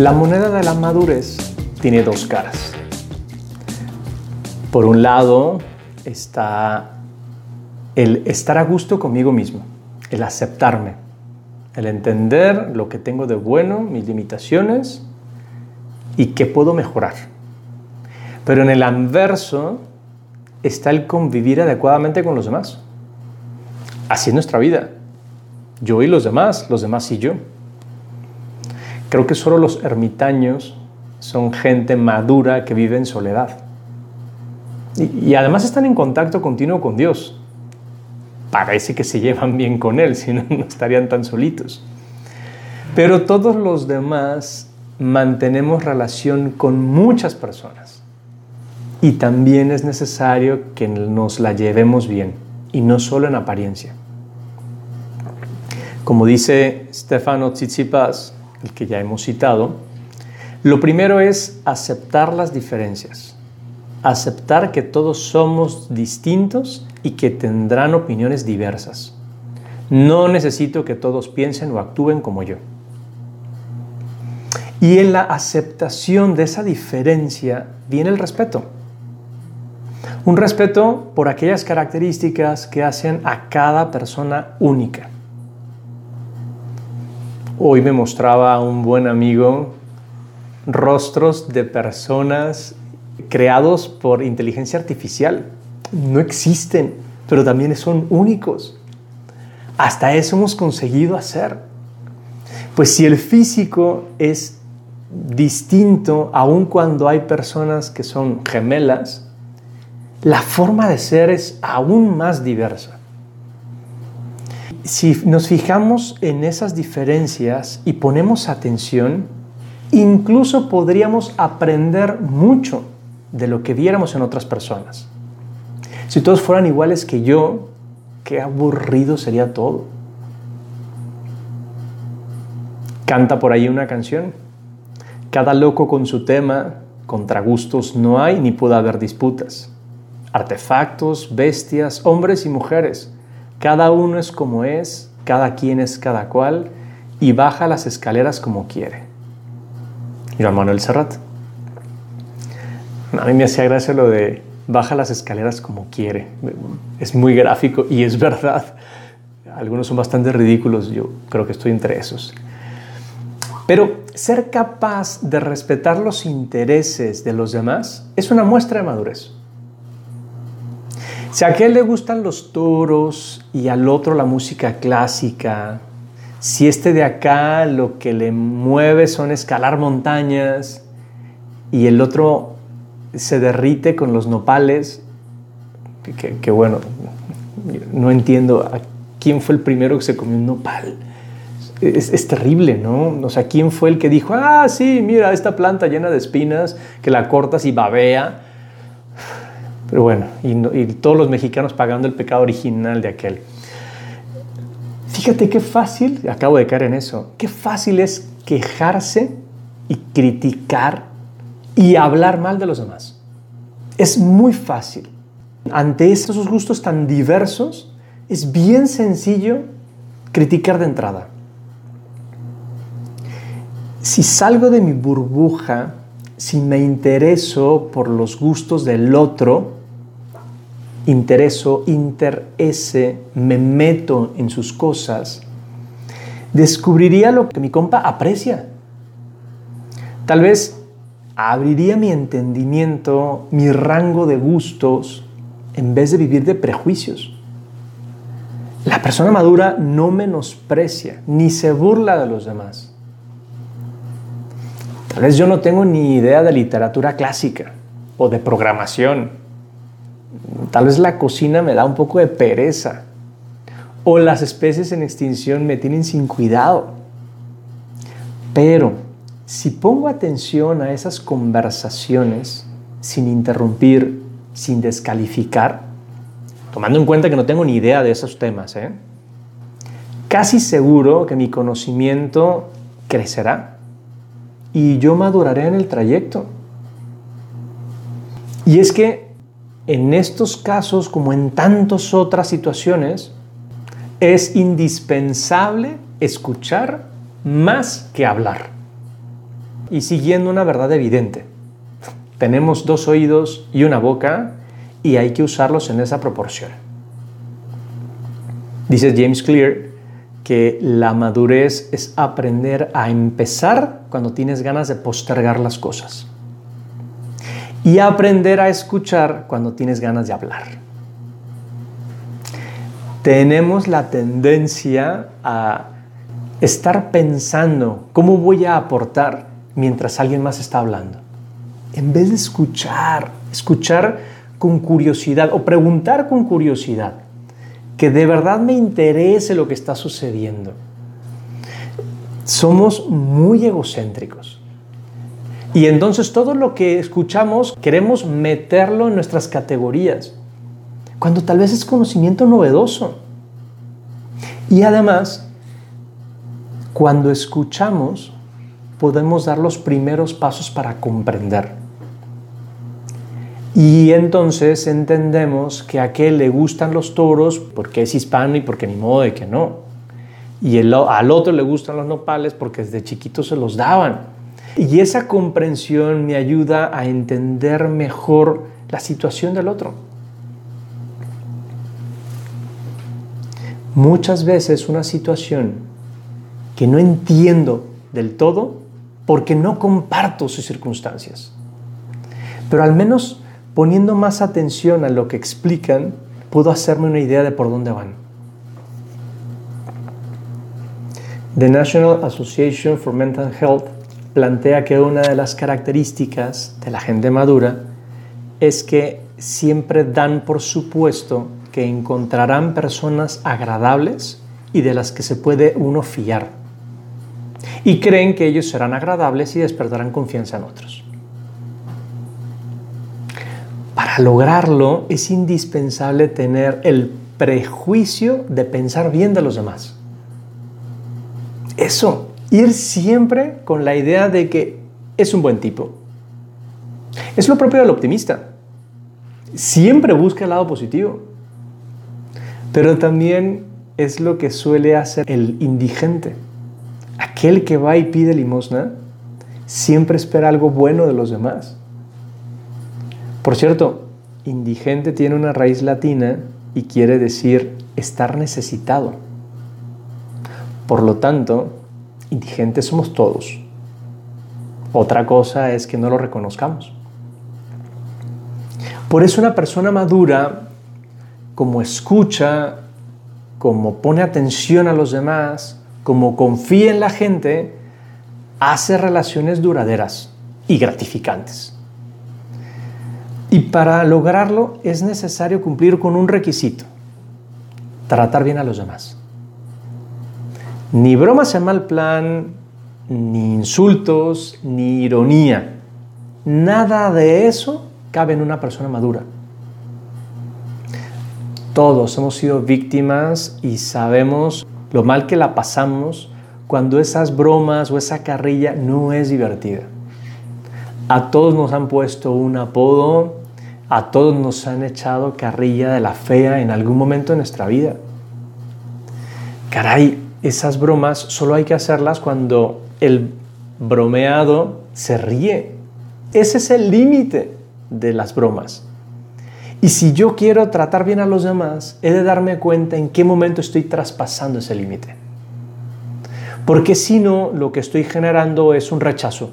La moneda de la madurez tiene dos caras. Por un lado está el estar a gusto conmigo mismo, el aceptarme, el entender lo que tengo de bueno, mis limitaciones y qué puedo mejorar. Pero en el anverso está el convivir adecuadamente con los demás. Así es nuestra vida. Yo y los demás, los demás y yo. Creo que solo los ermitaños son gente madura que vive en soledad. Y, además están en contacto continuo con Dios. Parece que se llevan bien con Él, si no, no estarían tan solitos. Pero todos los demás mantenemos relación con muchas personas. Y también es necesario que nos la llevemos bien, y no solo en apariencia. Como dice Stefano Tsitsipas, el que ya hemos citado, lo primero es aceptar las diferencias, aceptar que todos somos distintos y que tendrán opiniones diversas. No necesito que todos piensen o actúen como yo. Y en la aceptación de esa diferencia viene el respeto. Un respeto por aquellas características que hacen a cada persona única. Hoy me mostraba un buen amigo rostros de personas creados por inteligencia artificial. No existen, pero también son únicos. Hasta eso hemos conseguido hacer. Pues si el físico es distinto, aun cuando hay personas que son gemelas, la forma de ser es aún más diversa. Si nos fijamos en esas diferencias y ponemos atención, incluso podríamos aprender mucho de lo que viéramos en otras personas. Si todos fueran iguales que yo, qué aburrido sería todo. Canta por ahí una canción. Cada loco con su tema, contra gustos no hay ni puede haber disputas. Artefactos, bestias, hombres y mujeres, cada uno es como es, cada quien es cada cual y baja las escaleras como quiere. Joan Manuel Serrat. A mí me hacía gracia lo de baja las escaleras como quiere. Es muy gráfico y es verdad. Algunos son bastante ridículos, yo creo que estoy entre esos. Pero ser capaz de respetar los intereses de los demás es una muestra de madurez. Si a aquel le gustan los toros y al otro la música clásica, si este de acá lo que le mueve son escalar montañas y el otro se derrite con los nopales, que, bueno, no entiendo a quién fue el primero que se comió un nopal. Es, es, terrible, ¿no? O sea, ¿quién fue el que dijo, ah, sí, mira, esta planta llena de espinas, que la cortas y babea? Pero bueno, y, y todos los mexicanos pagando el pecado original de aquel. Fíjate qué fácil, acabo de caer en eso, qué fácil es quejarse y criticar y hablar mal de los demás. Es muy fácil. Ante estos gustos tan diversos, es bien sencillo criticar de entrada. Si salgo de mi burbuja, si me intereso por los gustos del otro, intereso, interese, me meto en sus cosas, descubriría lo que mi compa aprecia. Tal vez abriría mi entendimiento, mi rango de gustos, en vez de vivir de prejuicios. La persona madura no menosprecia ni se burla de los demás. Tal vez yo no tengo ni idea de literatura clásica o de programación Tal vez la cocina me da un poco de pereza. O las especies en extinción me tienen sin cuidado. Pero si pongo atención a esas conversaciones sin interrumpir, sin descalificar, tomando en cuenta que no tengo ni idea de esos temas, ¿eh? casi seguro que mi conocimiento crecerá y yo maduraré en el trayecto. Y es que en estos casos, como en tantas otras situaciones, es indispensable escuchar más que hablar. y siguiendo una verdad evidente. Tenemos dos oídos y una boca y hay que usarlos en esa proporción. Dice James Clear que la madurez es aprender a empezar cuando tienes ganas de postergar las cosas y aprender a escuchar cuando tienes ganas de hablar. Tenemos la tendencia a estar pensando cómo voy a aportar mientras alguien más está hablando. En vez de escuchar, escuchar con curiosidad o preguntar con curiosidad, que de verdad me interese lo que está sucediendo. Somos muy egocéntricos. Y entonces todo lo que escuchamos queremos meterlo en nuestras categorías, cuando tal vez es conocimiento novedoso. Y además, cuando escuchamos, podemos dar los primeros pasos para comprender. Y entonces entendemos que a aquel le gustan los toros porque es hispano y porque ni modo de que no. Y al otro le gustan los nopales porque desde chiquito se los daban. Y esa comprensión me ayuda a entender mejor la situación del otro. Muchas veces una situación que no entiendo del todo porque no comparto sus circunstancias. Pero al menos poniendo más atención a lo que explican, puedo hacerme una idea de por dónde van. The National Association for Mental Health plantea que una de las características de la gente madura es que siempre dan por supuesto que encontrarán personas agradables y de las que se puede uno fiar. Y creen que ellos serán agradables y despertarán confianza en otros. Para lograrlo es indispensable tener el prejuicio de pensar bien de los demás. Eso ir siempre con la idea de que es un buen tipo. Es lo propio del optimista. Siempre busca el lado positivo. Pero también es lo que suele hacer el indigente. Aquel que va y pide limosna siempre espera algo bueno de los demás. Por cierto, indigente tiene una raíz latina y quiere decir estar necesitado. Por lo tanto, indigentes somos todos. Otra cosa es que no lo reconozcamos. Por eso una persona madura, como escucha, como pone atención a los demás, como confía en la gente, hace relaciones duraderas y gratificantes. Y para lograrlo es necesario cumplir con un requisito, tratar bien a los demás. Ni bromas en mal plan, ni insultos, ni ironía. Nada de eso cabe en una persona madura. Todos hemos sido víctimas y sabemos lo mal que la pasamos cuando esas bromas o esa carrilla no es divertida. A todos nos han puesto un apodo, a todos nos han echado carrilla de la fea en algún momento de nuestra vida. Caray, esas bromas solo hay que hacerlas cuando el bromeado se ríe. Ese es el límite de las bromas. Y si yo quiero tratar bien a los demás, he de darme cuenta en qué momento estoy traspasando ese límite. Porque si no, lo que estoy generando es un rechazo.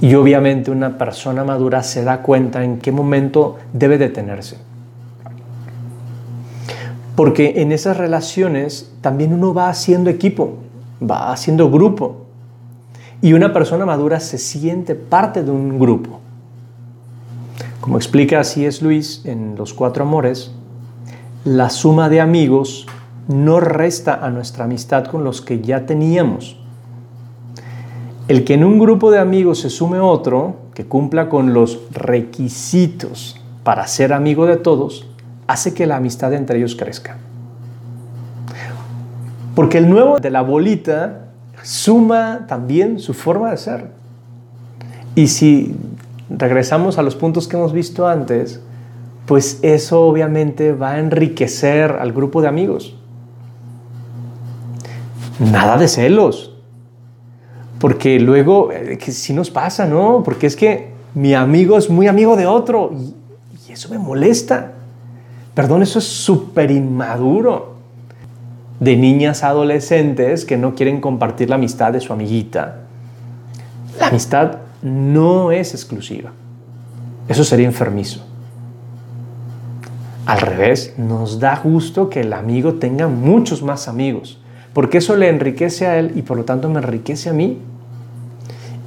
Y obviamente una persona madura se da cuenta en qué momento debe detenerse. Porque en esas relaciones también uno va haciendo equipo, va haciendo grupo. Y una persona madura se siente parte de un grupo. Como explica así es Luis en Los Cuatro Amores, la suma de amigos no resta a nuestra amistad con los que ya teníamos. El que en un grupo de amigos se sume otro que cumpla con los requisitos para ser amigo de todos, hace que la amistad entre ellos crezca. Porque el nuevo de la bolita suma también su forma de ser. Y si regresamos a los puntos que hemos visto antes, pues eso obviamente va a enriquecer al grupo de amigos. Nada de celos. Porque luego, eh, que sí nos pasa, ¿no? Porque es que mi amigo es muy amigo de otro y, y eso me molesta. Perdón, eso es súper inmaduro. De niñas adolescentes que no quieren compartir la amistad de su amiguita. La amistad no es exclusiva. Eso sería enfermizo. Al revés, nos da gusto que el amigo tenga muchos más amigos, porque eso le enriquece a él y por lo tanto me enriquece a mí.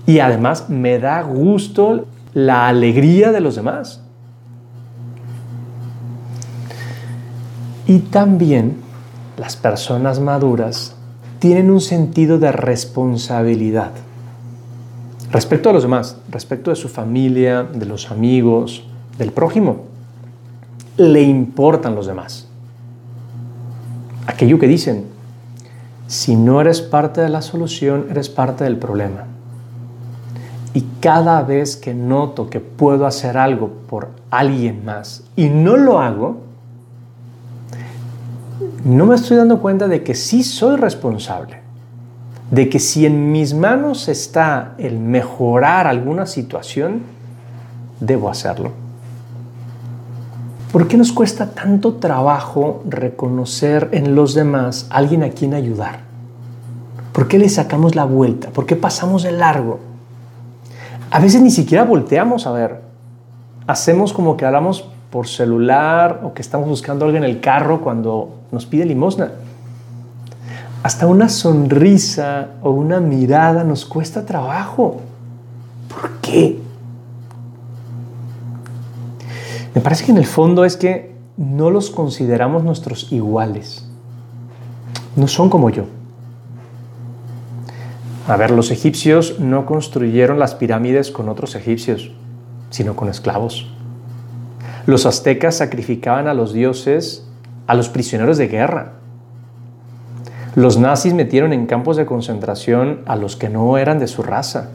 Y además me da gusto la alegría de los demás. Y también las personas maduras tienen un sentido de responsabilidad respecto a los demás, respecto de su familia, de los amigos, del prójimo. Le importan los demás. Aquello que dicen, si no eres parte de la solución, eres parte del problema. Y cada vez que noto que puedo hacer algo por alguien más y no lo hago, no me estoy dando cuenta de que sí soy responsable. De que si en mis manos está el mejorar alguna situación, debo hacerlo. ¿Por qué nos cuesta tanto trabajo reconocer en los demás a alguien a quien ayudar? ¿Por qué le sacamos la vuelta? ¿Por qué pasamos de largo? A veces ni siquiera volteamos a ver. Hacemos como que hablamos por celular o que estamos buscando a alguien en el carro cuando nos pide limosna. Hasta una sonrisa o una mirada nos cuesta trabajo. ¿Por qué? Me parece que en el fondo es que no los consideramos nuestros iguales. No son como yo. A ver, los egipcios no construyeron las pirámides con otros egipcios, sino con esclavos. Los aztecas sacrificaban a los dioses a los prisioneros de guerra. Los nazis metieron en campos de concentración a los que no eran de su raza.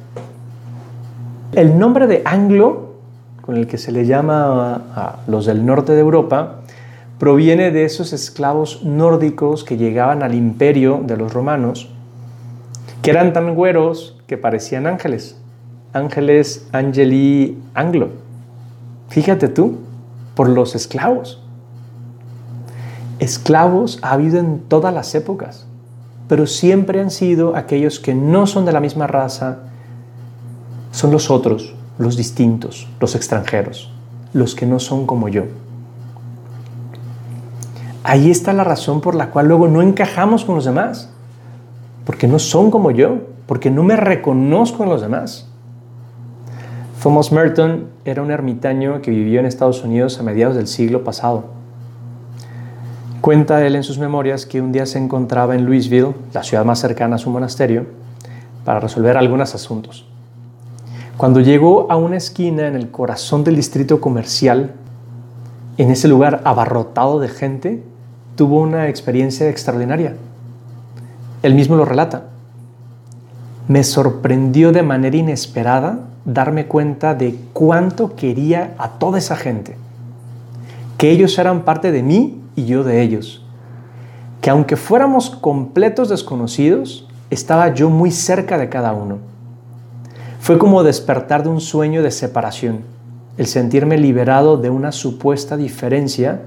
El nombre de anglo, con el que se le llama a los del norte de Europa, proviene de esos esclavos nórdicos que llegaban al imperio de los romanos que eran tan güeros que parecían ángeles. Ángeles, angeli, anglo. Fíjate tú, por los esclavos. Esclavos ha habido en todas las épocas, pero siempre han sido aquellos que no son de la misma raza, son los otros, los distintos, los extranjeros, los que no son como yo. Ahí está la razón por la cual luego no encajamos con los demás porque no son como yo, porque no me reconozco en los demás. Thomas Merton era un ermitaño que vivió en Estados Unidos a mediados del siglo pasado. Cuenta él en sus memorias que un día se encontraba en Louisville, la ciudad más cercana a su monasterio, para resolver algunos asuntos. Cuando llegó a una esquina en el corazón del distrito comercial, en ese lugar abarrotado de gente, tuvo una experiencia extraordinaria. Él mismo lo relata. Me sorprendió de manera inesperada darme cuenta de cuánto quería a toda esa gente. Que ellos eran parte de mí y yo de ellos. Que aunque fuéramos completos desconocidos, estaba yo muy cerca de cada uno. Fue como despertar de un sueño de separación. El sentirme liberado de una supuesta diferencia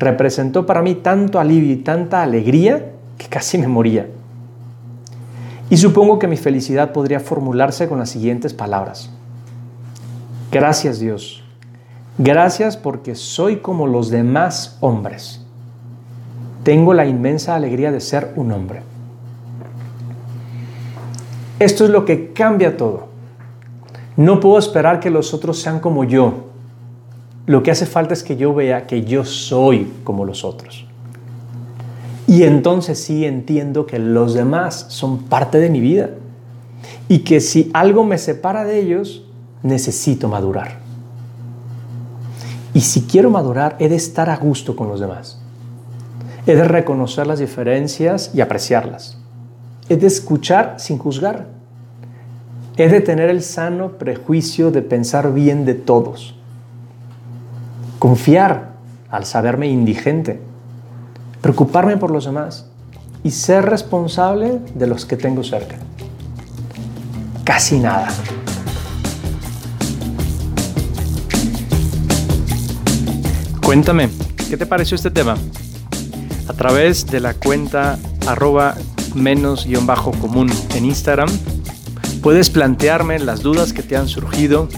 representó para mí tanto alivio y tanta alegría que casi me moría. Y supongo que mi felicidad podría formularse con las siguientes palabras. Gracias Dios. Gracias porque soy como los demás hombres. Tengo la inmensa alegría de ser un hombre. Esto es lo que cambia todo. No puedo esperar que los otros sean como yo. Lo que hace falta es que yo vea que yo soy como los otros. Y entonces sí entiendo que los demás son parte de mi vida y que si algo me separa de ellos, necesito madurar. Y si quiero madurar, he de estar a gusto con los demás. He de reconocer las diferencias y apreciarlas. He de escuchar sin juzgar. He de tener el sano prejuicio de pensar bien de todos. Confiar al saberme indigente preocuparme por los demás y ser responsable de los que tengo cerca. casi nada. Cuéntame, ¿qué te pareció este tema? A través de la cuenta arroba menos guion bajo común en Instagram, puedes plantearme las dudas que te han surgido,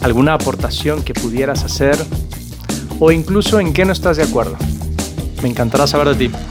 alguna aportación que pudieras hacer o incluso en qué no estás de acuerdo. Me encantará saber de ti.